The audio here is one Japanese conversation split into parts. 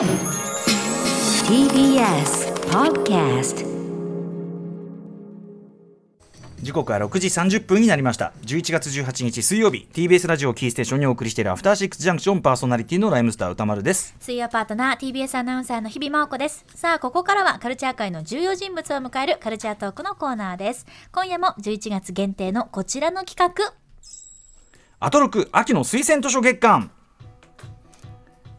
TBS Podcast 時刻は6時30分になりました。11月18日水曜日。TBS ラジオキーステーションにお送りしているアフターシックスジャンクションパーソナリティのライムスター歌丸です。水曜パートナー TBS アナウンサーの日々真央子です。さあここからはカルチャー界の重要人物を迎えるカルチャートークのコーナーです。今夜も11月限定のこちらの企画。アトロク秋の推薦図書月間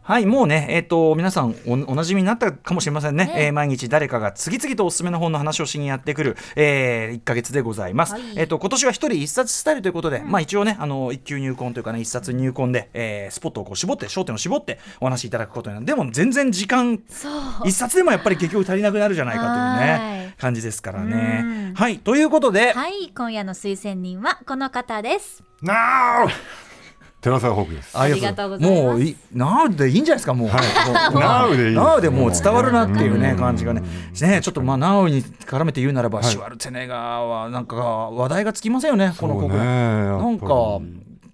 はいもうねえっ、と皆さんおおなじみになったかもしれませんね。ね。えー毎日誰かが次々とおすすめの本の話をしにやってくる、え1か月でございます、はい。えっ、と今年は一人一冊スタイルということで、まあ一応ねあの一級入魂というかね一冊入魂で、えースポットをこう絞って焦点を絞ってお話しいただくことになる。でも全然時間一冊でもやっぱり結局足りなくなるじゃないかというはねい。感じですからうねん。はいということで、はい今夜の推薦人はこの方です。なあ寺澤ホークです。ありがとうございます。もういなうでいいんじゃないですかもう。はい。もう。でいいなうでもう伝わるなっていうねうん感じがね。ねちょっとまあなうに絡めて言うならば、はい。シュワルツェネッガーはなんか話題がつきませんよねこの国。なんか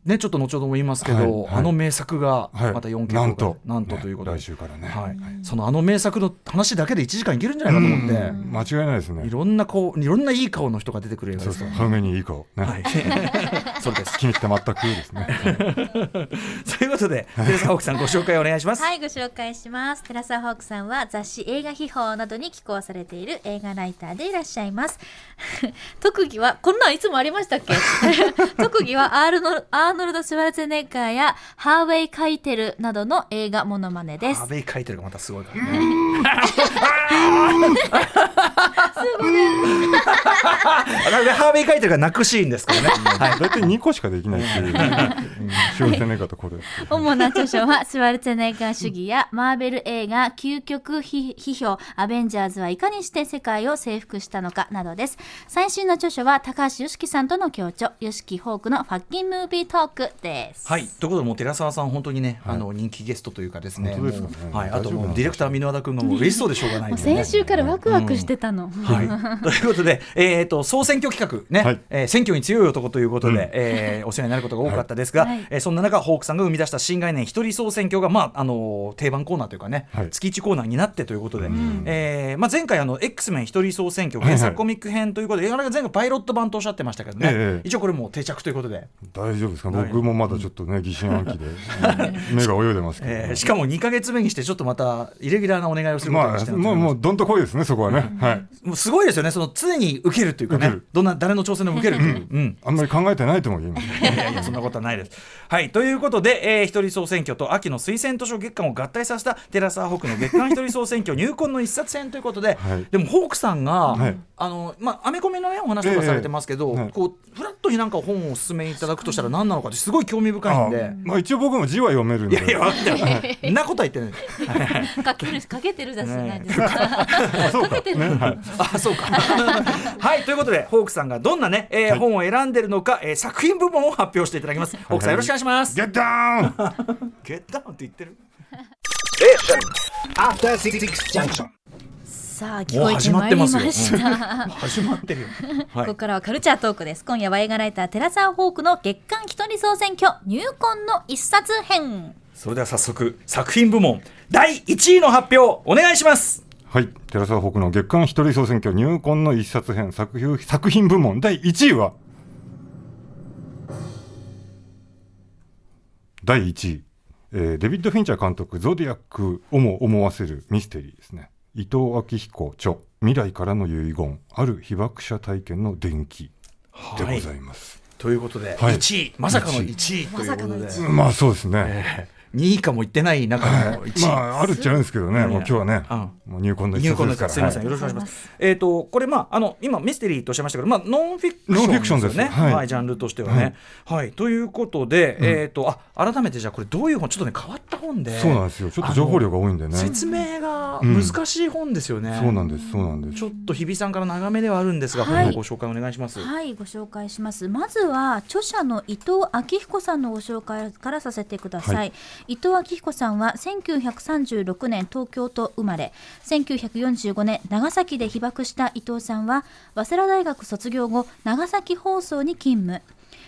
ねちょっと後ほども言いますけど、はいはい。あの名作がはい。また 4K なんと。なんとということで、ね来週からね。はい、そのあの名作の話だけで1時間いけるんじゃないかと思って、うん。間違いないですね。い。ろんなこういろんないい顔の人が出てくる映画です。よそう。にいい顔ね。はい、そうです。気に入って全くですね。ということで、テレサホークさんご紹介お願いします。はいご紹介します。テラサホークさんは雑誌映画秘宝などに寄稿されている映画ライターでいらっしゃいます。特技はこんなんいつもありましたっけ？特技はアールノアーノルド・シュワルツェネッガーやハーウェイ・カイテルなどの映画モノマネですアベイ書いてるがまたすごいからね。ハーベイ書いてるが泣くシーンですからね。はい。大体2個しかできない。っていうシュールテネガとこれ。主な著書はシュワルツェネッガー主義やマーベル映画究極批批評アベンジャーズはいかにして世界を征服したのかなどです。最新の著書は高橋良樹さんとの共著良樹ホークのファッキンムービートークです。はい、とい。うことでもう寺澤さん本当にね、あの人気ゲストというかですね。本当ですかね。もうはい、あとディレクター箕輪田君がもう嬉しそうでしょうがない 先週からワクワクしてたの、はい、ということで、えー、と総選挙企画ね、はい。えー選挙に強い男ということで、うん。えーお世話になることが多かったですが、はい。えーそんな中ホークさんが生み出した新概念一人総選挙が、まああのー定番コーナーというかね、はい。月1コーナーになってということで、ん。えーまあ、前回あの X メン一人総選挙はい。はい原作コミック編ということで、映画が前回パイロット版とおっしゃってましたけどね、ええ。一応これもう定着ということで、大丈夫ですか？はい。僕もまだちょっとね疑心暗鬼でうん 目が泳いでますけど。ね。えーしかも2か月目にしてちょっとまたイレギュラーなお願いをすることまあにしてもうもうど。んとこいですねそこはね。はい。もうすごいですよねその常に受けるというかねどんな誰の挑戦でも受けるという。うんあんまり考えてないとも言います。いやいやそんなことはないです。はいということで、えー、一人総選挙と秋の推薦図書月間を合体させたテラサーホークの月間一人総選挙入魂の一冊編ということで、はいでもホークさんが、はいあのまあアメコミのねお話とかされてますけど、ええはいこうフラットになんか本をお勧めいただくとしたら何なのかってすごい興味深いんで。まあ一応僕も字は読めるんで。いやいや、なことは言ってない。かけるかけてるだしないですか、か。ねはい。あ、そうか。はい、ということで、ホークさんがどんなね、えー本を選んでるのか、えー作品部門を発表していただきます。ホークさん、よろしくお願いします。ゲッダウン。ゲッダウンって言ってる？After Six Junction. さあ聞こえてまいりました始まってるよ。はここからはカルチャートークです今夜は映画ライターテラサーホークの月間一人総選挙入魂の一冊編それでは早速、作品部門第1位の発表、お願いします。はい。寺澤北の月間一人総選挙入魂の一冊編。作品作品部門。第1位は？第1位、えーデビッド・フィンチャー監督ゾディアックをも思わせるミステリーですね。伊藤昭彦著。未来からの遺言。ある被爆者体験の伝記でございます。ということで、はい。1位、まさかの1位ということで、まあそうですね。えー2位以下も言ってない中の1位。まああるっちゃあるんですけどね。もう今日はね、うんもう入魂の一入魂の冊ですから。すみません、よろしくお願いします。えっ、と、これ、まあ、あの、今ミステリーとおっしゃいましたけど、まあ、ノンフィクションノンフィクションですよね。はいはい、ジャンルとしてはね。はい、ということで、えっ、と、あ、改めて、じゃあ、これどういう本、ちょっとね、変わった本で。そうなんですよ。ちょっと情報量が多いんでね。説明が難しい本ですよね。そうなんです。そうなんですち。ょっと日比さんから長めではあるんですが、はい本のご紹介お願いします。はいご紹介しますまずは著者の伊藤昭彦さんのご紹介からさせてください、は伊藤昭彦さんは1936年東京都生まれ。1945年長崎で被爆した伊藤さんは早稲田大学卒業後長崎放送に勤務。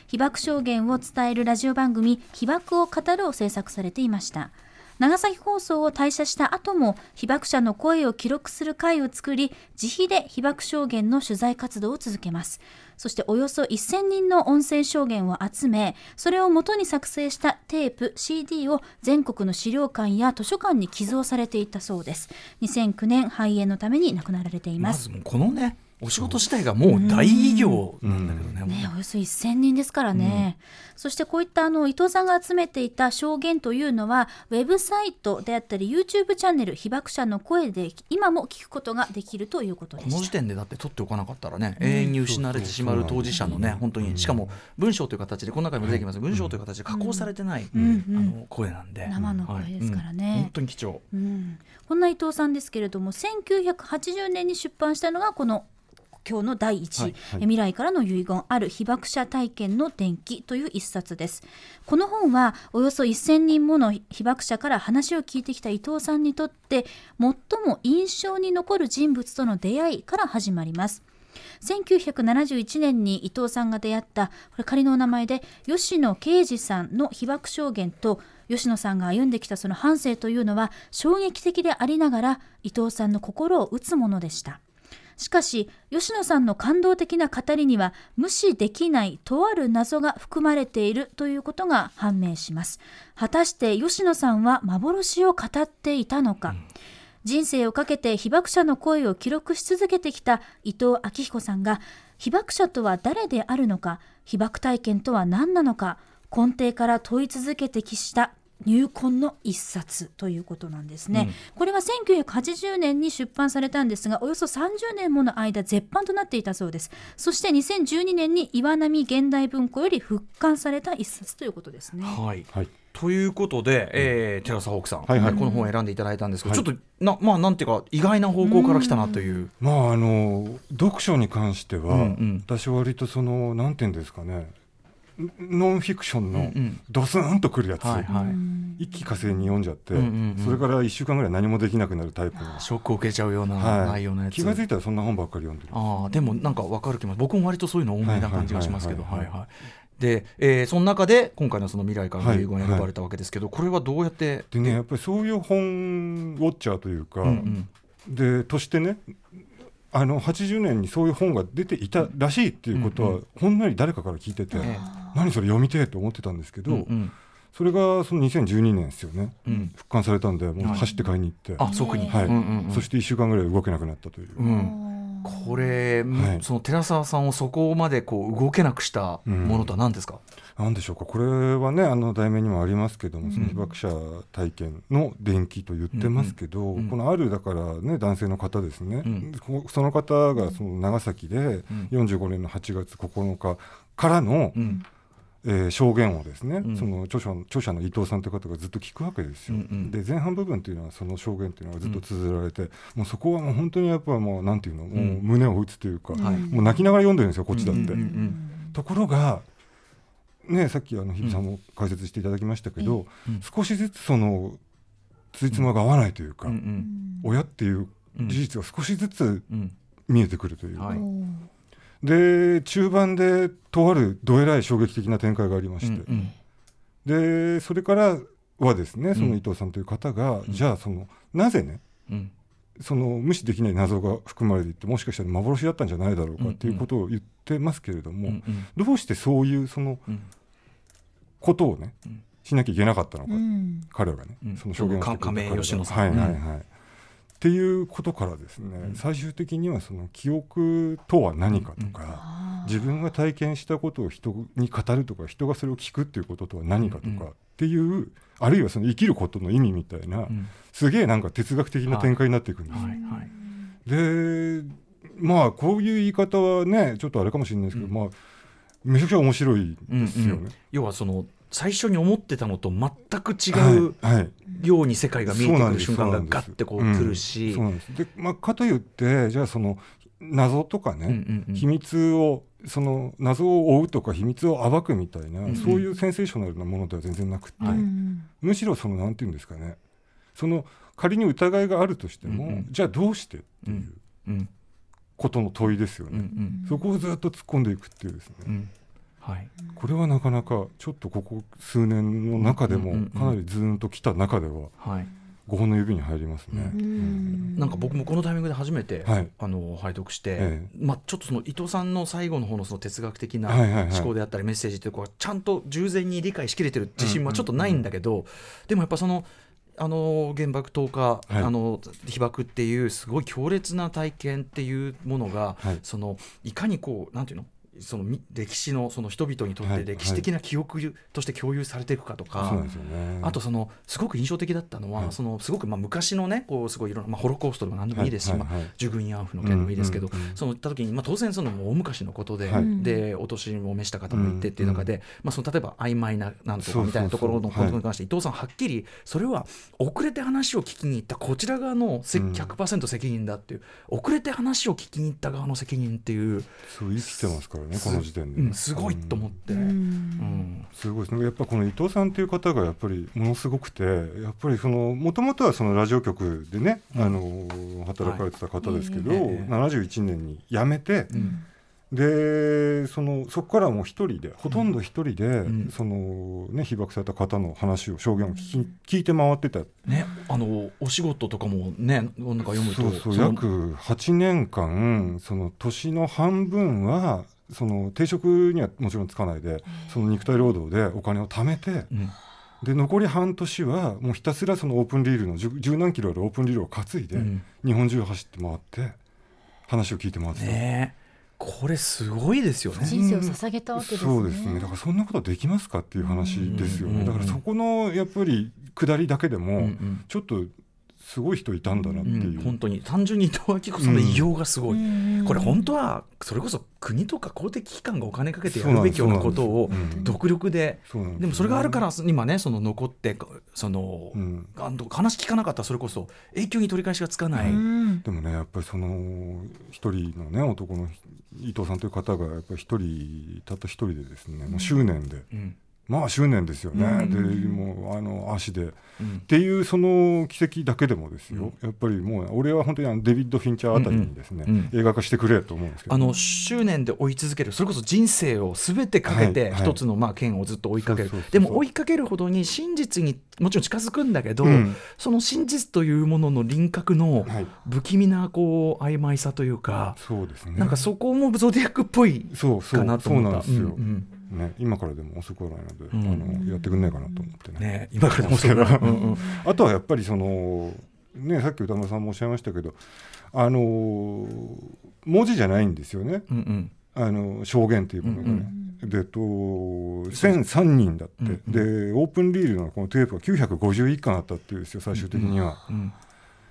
被爆証言を伝えるラジオ番組「被爆を語る」を制作されていました。長崎放送を退社した後も被爆者の声を記録する会を作り自費で被爆証言の取材活動を続けます。そしておよそ1000人の音声証言を集めそれをもとに作成したテープ CD を全国の資料館や図書館に寄贈されていたそうです。2009年肺炎のために亡くなられていまますずこのねお仕事自体がもう大偉業なんだけどね。ね、およそ1000人ですからね、そしてこういったあの伊藤さんが集めていた証言というのはウェブサイトであったり YouTube チャンネル被爆者の声で今も聞くことができるということでこの時。点でだって取っておかなかったらね、永遠に失われてしまう当事者のね、本当に、しかも文章という形で、この中にも出てきます、文章という形で加工されてない、んあの声なんで、生の声ですからね。本当に貴重。うん、こんな伊藤さんですけれども1980年に出版したのがこの今日の第一位、はい。え未来からの遺言ある被爆者体験の伝記という一冊です。この本はおよそ1000人もの被爆者から話を聞いてきた伊藤さんにとって最も印象に残る人物との出会いから始まります。1971年に伊藤さんが出会ったこれ仮のお名前で吉野啓二さんの被爆証言と吉野さんが歩んできたその半生というのは衝撃的でありながら伊藤さんの心を打つものでしたしかし吉野さんの感動的な語りには無視できないとある謎が含まれているということが判明します。果たして吉野さんは幻を語っていたのか、人生をかけて被爆者の声を記録し続けてきた伊藤昭彦さんが被爆者とは誰であるのか被爆体験とは何なのか根底から問い続けてきした入魂の一冊ということなんですね、これは1980年に出版されたんですがおよそ30年もの間絶版となっていたそうです。そして2012年に岩波現代文庫より復刊された一冊ということですね。はい。はい。ということで、えー、寺澤ホークさん、はいはい。この本を選んでいただいたんですけど、はい。ちょっとなまあなんていうか意外な方向から来たなという。まああの読書に関しては、うんうん。私は割とそのなんていうんですかねノノンフィクションのドスンとくるやつ、はい一気火星に読んじゃって、うんうんうん。それから1週間ぐらい何もできなくなるタイプの、ショックを受けちゃうようなは内容のやつ、気が付いたらそんな本ばっかり読んでる。ああでもなんか分かる気も僕も割とそういうの多めな感じがしますけど。はいはいはいはい。はいはい。で、えー、その中で今回のその未来からの遺言が選ばれたわけですけど、これはどうやって？でねやっぱりそういう本ウォッチャーというか、うんうん。でとしてねあの80年にそういう本が出ていたらしいっていうことは、ほんのり誰かから聞いてて、ええ何それ読みてえと思ってたんですけど、うんうん。それがその2012年ですよね、うん。復刊されたんでもうはい。走って買いに行って、あ即に、はい。うんうんうん。そして1週間ぐらい動けなくなったという、うん、これ、はい。その寺澤さんをそこまでこう動けなくしたものとは何ですか、なんでしょうか。これはねあの題名にもありますけども、ん。その被爆者体験の伝記と言ってますけど、ん。うん。このあるだからね男性の方ですね、うん。こその方がその長崎で45年の8月9日からの、うんえー証言をですね、うん。その著者著者の伊藤さんという方がずっと聞くわけですよ。うんうん。で前半部分っていうのはその証言っていうのがずっと綴られて、もうそこはもう本当にやっぱもうなんていうの、もう胸を打つというか、はい。もう泣きながら読んでるんですよこっちだって。うんうんうんところがねさっきあの日比さんも解説していただきましたけど、うん。少しずつそのついつまが合わないというか、うんうん。親っていう事実が少しずつうん。見えてくるというか、はいで中盤でとあるどえらい衝撃的な展開がありまして、うんでそれからはですねその伊藤さんという方が、じゃあそのなぜねうん。その無視できない謎が含まれていてもしかしたら幻だったんじゃないだろうかっていうことを言ってますけれども、うんうん。どうしてそういうそのうん。ことをね、うん。しなきゃいけなかったのか、うん。彼がね、うん。その証言をしてくれたはいはいはい、っていうことからですね、うん。最終的にはその記憶とは何かとか、自分が体験したことを人に語るとか人がそれを聞くっていうこととは何かとか、っていうあるいはその生きることの意味みたいな、うん。すげえなんか哲学的な展開になっていくんですよ。でまあこういう言い方はねちょっとあれかもしれないですけど、うん。まあめちゃくちゃ面白いですよね。要はその最初に思ってたのと全く違うはいはい。ように世界が見えてくる瞬間がそうなんですガッてこううん来るし、でまあ、かといってじゃあその謎とかね、うんうんうん。秘密をその謎を追うとか秘密を暴くみたいな、うんそういうセンセーショナルなものでは全然なくて、はいうん。むしろそのなんていうんですかね。その仮に疑いがあるとしても、うん。うんじゃあどうしてっていううん。ことの問いですようんうね、ん。そこをずっと突っ込んでいくっていうですね、うんはい。これはなかなかちょっとここ数年の中でもうんうんうん。かなりズーンときた中でははい。5本の指に入りますね。ううん。なんか僕もこのタイミングで初めて、はい。あの拝読して、えまあ、ちょっとその伊藤さんの最後の方のその哲学的なはいはいはい。思考であったりメッセージっていうこうちゃんと従前に理解しきれてる自信はちょっとないんだけど、でもやっぱそのあの原爆投下、はい。あの被爆っていうすごい強烈な体験っていうものが、はい。そのいかにこうなんていうの？そのみ歴史のその人々にとってはい歴史的な記憶として共有されていくかとか、そうなんですよね。あとそのすごく印象的だったのは、はい。そのすごくまあ昔のねこうすごいいろんな、まあ、ホロコーストでも何でもいいですし、はいはいはい。まあ、従軍慰安婦の件でもいいですけど、うんうん。うんその行った時に、まあ、当然そのもう大昔のことで、はい。でお年も召した方もいてっていう中で、まあ、その例えば曖昧ななんとかみたいなところのことに関して、伊藤さんはっきりそれは遅れて話を聞きに行ったこちら側のせうん。100%責任だっていう、遅れて話を聞きに行った側の責任っていう、そう生きてますからねこの時点でね、うん、すごいと思って。ううん。んすごい。ですねやっぱこの伊藤さんという方がやっぱりものすごくてやっぱりそのもともとはそのラジオ局でね、あの働かれてた方ですけど、はい。ええ。71年に辞めて、うん。でそのそこからもう一人でほとんど一人で、ん。そのね被爆された方の話を証言を聞き聞いて回ってた。ね、あのお仕事とかもねなんか読むとそうそう約8年間その年の半分はその定職にはもちろんつかないでその肉体労働でお金を貯めてうん。で残り半年はもうひたすらそのオープンリールの十十何キロあるオープンリールを担いでうん。日本中走って回って話を聞いて回ってた。ねえ。これすごいですよね。人生を捧げたわけですね。そうですね。だからそんなことできますかっていう話ですようん。ねだからそこのやっぱり下りだけでもん。ちょっとすごい人いたんだなってういう、ん本当に。単純に伊藤明子さんの偉業がすごい、うん。これ本当はそれこそ国とか公的機関がお金かけてやるべきようなことを独力で、でもそれがあるから今ねその残ってその、うんあの話聞かなかったらそれこそ永久に取り返しがつかない、うん。でもねやっぱりその一人のね男の伊藤さんという方がやっぱり一人たった一人でですねもう執念で、うんまあ執念ですよね、うん。でもうあの足で。っうん。ていうその奇跡だけでもですよ、やっぱりもう俺は本当にあのデビッド・フィンチャーあたりにですね、うんうん。映画化してくれと思うんですけど。あの執念で追い続けるそれこそ人生をすべてかけてはい。はい一つのまあ剣をずっと追いかける、そうそうそうでも追いかけるほどに真実にもちろん近づくんだけど、うん。その真実というものの輪郭のはい。不気味なこう曖昧さというか、そうですね。なんかそこもゾディアックっぽいそうそうかなとそう思った。なんですよ、うんね、今からでも遅くはないので、うん。あのやってくんないかなと思ってね。うんね今からでもそうだ、うんうんあとはやっぱりその、ね、さっき歌村さんもおっしゃいましたけど、あのー文字じゃないんですよね、うんうん。あの証言っていうものがね。でと1003人だって、うんうん。でオープンリールのこのテープが951巻あったっていうんですよ最終的には。うん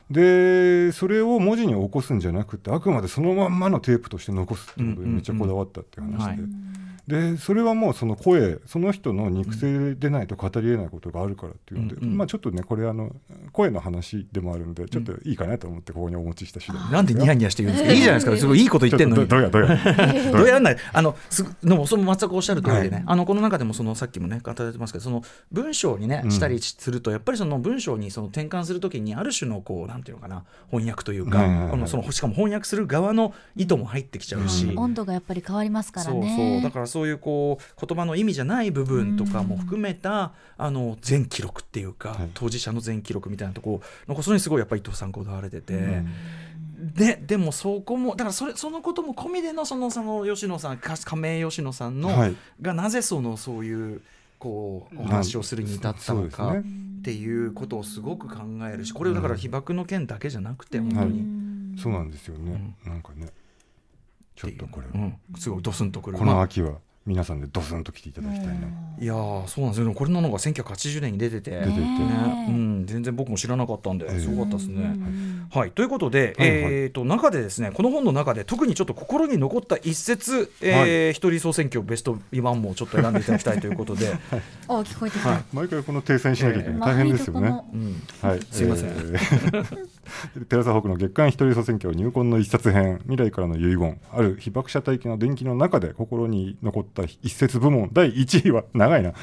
でそれを文字に起こすんじゃなくてあくまでそのまんまのテープとして残すっていうことでめっちゃこだわったっていう話で、うんでそれはもうその声その人の肉声でないと語りえないことがあるからっていうので、うんうん。まあちょっとねこれあの声の話でもあるんでちょっといいかなと思ってここにお持ちした次第なんでニヤニヤして言うんですか？いいじゃないですか。すごいいいこと言ってんのに。どどうやどうや？どうや？らない？あのすでもその全くおっしゃる通りでね、あのこの中でもそのさっきもね語られてますけどその文章にねうん。したりすると、やっぱりその文章にその転換するときにある種のこうなんていうのかな翻訳というか、はいはいはい。このそのしかも翻訳する側の意図も入ってきちゃうし、うん。温度がやっぱり変わりますからそうねそう。だからそういうこう言葉の意味じゃない部分とかも含めた、あの全記録っていうか、はい。当事者の全記録みたいなとこなんかそれにすごいやっぱり伊藤さんこだわれてて。ででもそこもだからそれそのことも込みでのそのその吉野さんか亀井吉野さんの、はい。がなぜそのそういうこうお話をするに至ったのかねっていうことをすごく考えるしこれだから被爆の件だけじゃなくて本当に、そうなんですよね、なんかね。ちょっとこれ、うん、すごいドスンとくる。この秋は皆さんでドスンと来ていただきたいな、いやーそうなんですよ。これなのが1980年に出てて。出てて。ねうん、全然僕も知らなかったんで、ええ。すごかったですね。うん。はい、ということで、はい。はい。えー、と中でですねこの本の中で特にちょっと心に残った一節、えはー一人総選挙ベストワンもちょっと選んでいただきたいということで、あ聞こえてきた、はい。毎回この訂正しなきゃいけない、ま大変ですよね。うん、はい、すいません。ー。テラサホークの月間一人総選挙入魂の一冊編未来からの遺言ある被爆者体験の伝記の中で心に残った一節部門第1位は長いな。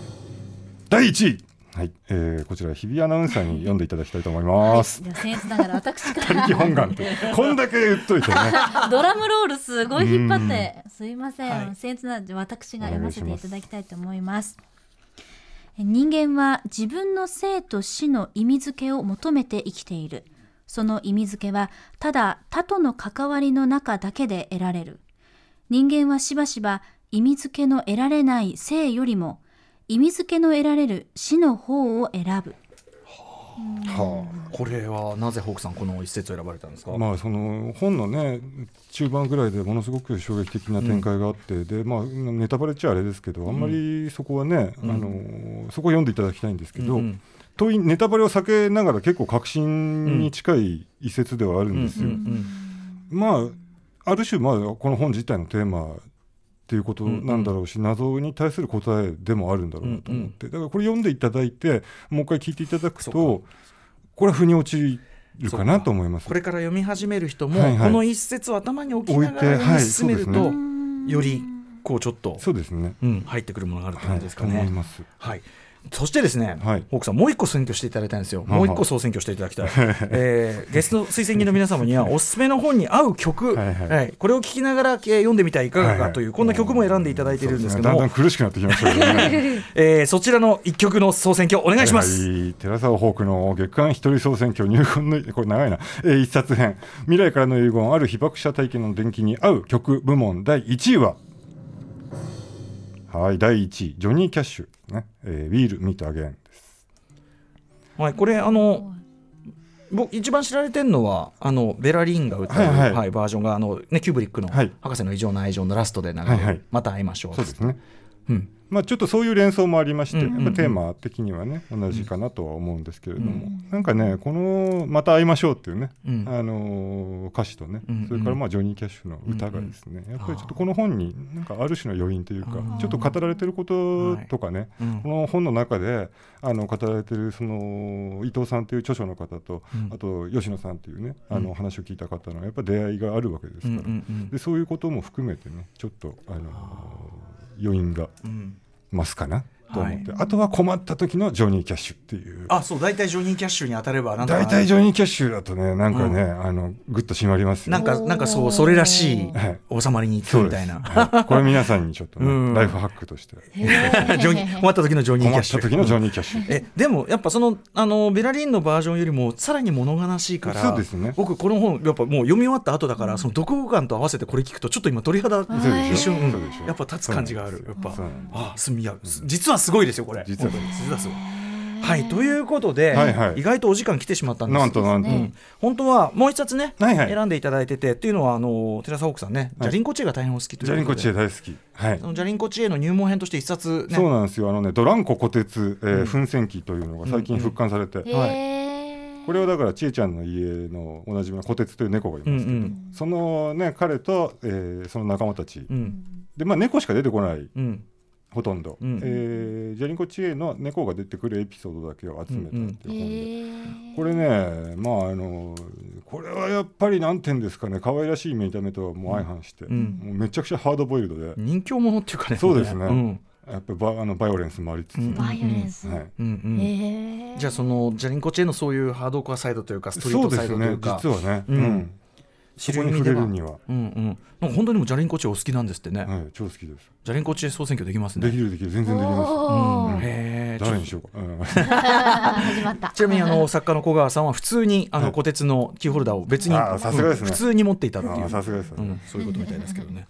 第1位。はい、えー、こちら日比アナウンサーに読んでいただきたいと思います。では僭越ながら私から。本願って。こんだけ言っといてね。ドラムロールすごい引っ張って。すいません、はい。僭越なので私が読ませていただきたいと思います。人間は自分の生と死の意味付けを求めて生きている。その意味付けはただ他との関わりの中だけで得られる人間はしばしば意味付けの得られない生よりも意味付けの得られる死の方を選ぶ。はこれはなぜホークさんこの一節を選ばれたんですか、あ、まあその本のね中盤ぐらいでものすごく衝撃的な展開があって、でまあネタバレっちゃあれですけど、あんまりそこはね、うん。あのそこを読んでいただきたいんですけど、うんうん。といネタバレを避けながら結構確信に近い一節ではあるんですよ。うんうん。まあある種まあこの本自体のテーマっていうことなんだろうし、謎に対する答えでもあるんだろうなと思って、だからこれ読んでいただいてもう一回聞いていただくそとこれは腑に落ちるかなと思いますこ。れから読み始める人も、はいはいこの一節を頭に置きながら読みはい進めると、そうですよりこうちょっと、そうですね。うん、入ってくるものがあるってはい、感じですかと思ね。います。はいそしてですね、はい。ホークさん、もう一個選挙していただいたんですよ、ははもう一個総選挙していただきたい、えーゲスト推薦人の皆様には、おすすめの本に合う曲、はいはい。これを聴きながら、えー読んでみてはいかがかという、はこんな曲も選んでいただいているんですけどね。だんだん苦しくなってきましたけどね。えーそちらの一曲の総選挙、お願いします。はい、寺澤ホークの月間一人総選挙入魂のこれ長いな、えー一冊編。未来からの遺言ある被爆者体験の伝記に合う曲部門。第1位ははい第1位ジョニー・キャッシュ。ね、えー、We'll Meet Again です。はい、これあの僕一番知られてるのはあのベラリンが歌う、ははい。いはいバージョンがあの、ね、キューブリックのはい「博士の異常な愛情」のラストで流れる、はいはい。また会いましょう」そうですね。うんまあ、ちょっとそういう連想もありまして、やっぱテーマ的にはね同じかなとは思うんですけれども、なんかねこの「また会いましょう」っていうね、うん。あのー歌詞とね、それからまあジョニー・キャッシュの歌がですね、やっぱりちょっとこの本になんかある種の余韻というかちょっと語られてることとかね、うんこの本の中であの語られてるその伊藤さんという著書の方と、うん。あと吉野さんというねあのうん。話を聞いた方のやっぱ出会いがあるわけですうんから、でそういうことも含めてねちょっとあの余韻がうん。増すかなと思って、はあとは困った時のジョニー・キャッシュっていう。あそう大体ジョニー・キャッシュに当たればなん大体ジョニー・キャッシュだとねなんかね、うあのグッと締まりますよ。なんかなんかそうそれらしいはい。収まりに行くみたいな、はい。これ皆さんにちょっとね、うん。ライフハックとして。ジョニー。困った時のジョニー・キ困っャッシュ。た時のジョニー・キャッシュ。えでもやっぱそのあのベラリンのバージョンよりもさらに物悲しいからそうですね。僕この本やっぱもう読み終わった後だから、その読後感と合わせてこれ聞くとちょっと今鳥肌一瞬、やっぱ立つ感じがある。やっぱあすみやす実はすごいですよこれ。実は。実はすごい。はいということで、はいはい。意外とお時間来てしまったんです。なんとなんと、うん。本当はもう一冊ね、はいはい。選んでいただいててっていうのはあの寺澤奥さんね、はい。ジャリンコチエが大変お好きというジャリンコチエ大好き。はい。そのジャリンコチエの入門編として一冊ね。そうなんですよ。あのねドランコ虎鉄、えーうん。奮戦記というのが最近復刊されて、へーこれはだからちえちゃんの家のおなじみの虎鉄という猫がいますけど、うんうん。そのね彼と、えーその仲間たち、うん。でまあ猫しか出てこないうんほとんど、うん。えージャリンコ知恵の猫が出てくるエピソードだけを集めたっていう本で、これねまああのこれはやっぱり何て言うんですかね可愛らしい見た目とはもう相反して、うん。もうめちゃくちゃハードボイルドで、人気者っていうかね。そうですね。うん。やっぱりバあのバイオレンスもありつつ、うん。バイオレンス、はい、うんうん。へー。じゃあそのジャリンコチェのそういうハードコアサイドというかストリーそうトサイですねドというか。実はね、ううんんそこに触れるには、うんうん。なんか本当にでもジャリンコチェお好きなんですってね、はい、超好きです。ジャリンコチェ総選挙できますね。できるできる全然できます。うん。へー。誰にしようか、うん。始まった。ちなみにあの作家の小川さんは普通にあのはい。小鉄のキーホルダーを別にあーさすがですね。うん普通に持っていたっていう。さすがですうんそういうことみたいですけどね。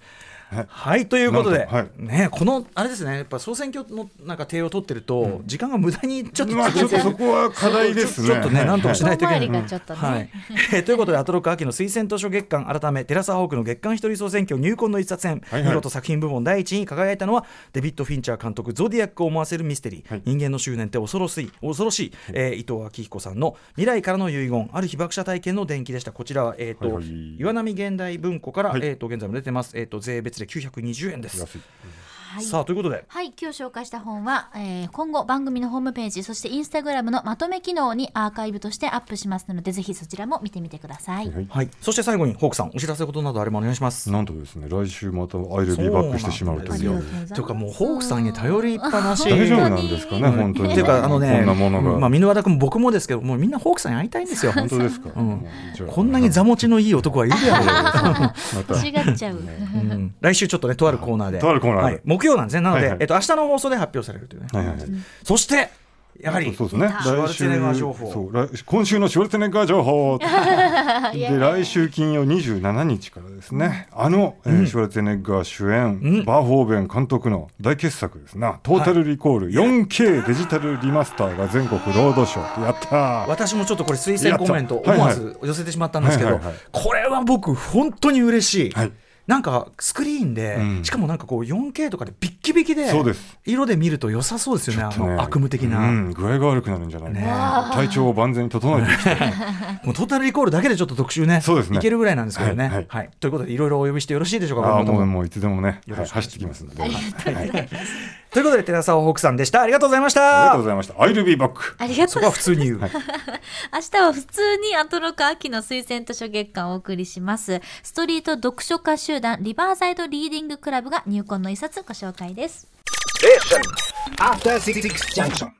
はい。はいということで、はい。ねこのあれですねやっぱ総選挙のなんか手を取ってると、時間が無駄にちょっとまあちょっとそこは課題ですね。ちょっとねなんとかしないといけないはい、えーということでアトロック秋の推薦図書月間改めテラサホークの月間一人総選挙入魂の一冊編、はいはい。見事作品部門第一位に輝いたのはデビッド・フィンチャー監督「ゾディアック」を思わせるミステリー、はい。人間の執念って恐ろしい恐ろしい、えー伊藤明彦さんの「未来からの遺言ある被爆者体験の伝記」でした。こちらは、えーとはいはい。岩波現代文庫から、はい。えー、と現在も出てます、えー、と税別で920円です。はい。さあということで。はい、今日紹介した本は、えー今後番組のホームページ、そしてインスタグラムのまとめ機能にアーカイブとしてアップしますので、ぜひそちらも見てみてください。はい。はい。そして最後にホークさんお知らせことなどあればお願いします。なんとですね来週またアイルビーバックしてしまうという。というかもうホークさんに頼りっぱなし。大丈夫なんですかね本当に。っていうかあのねこんなものが、まあ箕輪田君も僕もですけどもうみんなホークさんに会いたいんですよ。本当ですか、うん。こんなに座持ちのいい男はいるやろまた。違っちゃう。うん。来週ちょっとねとあるコーナーで。とあるコーナーで。はい、木曜なんですね。なので、はいはい。えっと明日の放送で発表されるというね、はいはいはい。そしてやはりそうですね。シュワルツェネッガー情報。そう来今週のシュワルツェネッガー情報。で来週金曜27日からですね、あの、えーシュワルツェネッガー主演、うん。バーホーベン監督の大傑作ですな。トータルリコール 4K デジタルリマスターが全国ロードショー。やったー。私もちょっとこれ推薦コメント思わず寄せてしまったんですけど、はいはいはい。これは僕本当に嬉しい、はいなんかスクリーンで、うん。しかもなんかこう 4K とかでビッキビキで色で見ると良さそうですよねねの悪夢的な、うん、具合が悪くなるんじゃないかね。な、体調を万全に整えて もうトータルリコールだけでちょっと特集ねそうですね。いけるぐらいなんですけどね、はいはい。ということでいろいろお呼びしてよろしいでしょうかももういつでもね、はい走ってきますので、はい、はいということで寺澤ホークさんでしたありがとうございましありがとうたございました I'll be back ありがとそうこは普通に言う、明日は普通にアトロク秋の推薦図書月間をお送りします。ストリート読書家集団リバーサイドリーディングクラブが入魂の一冊ご紹介です。After Six Junction.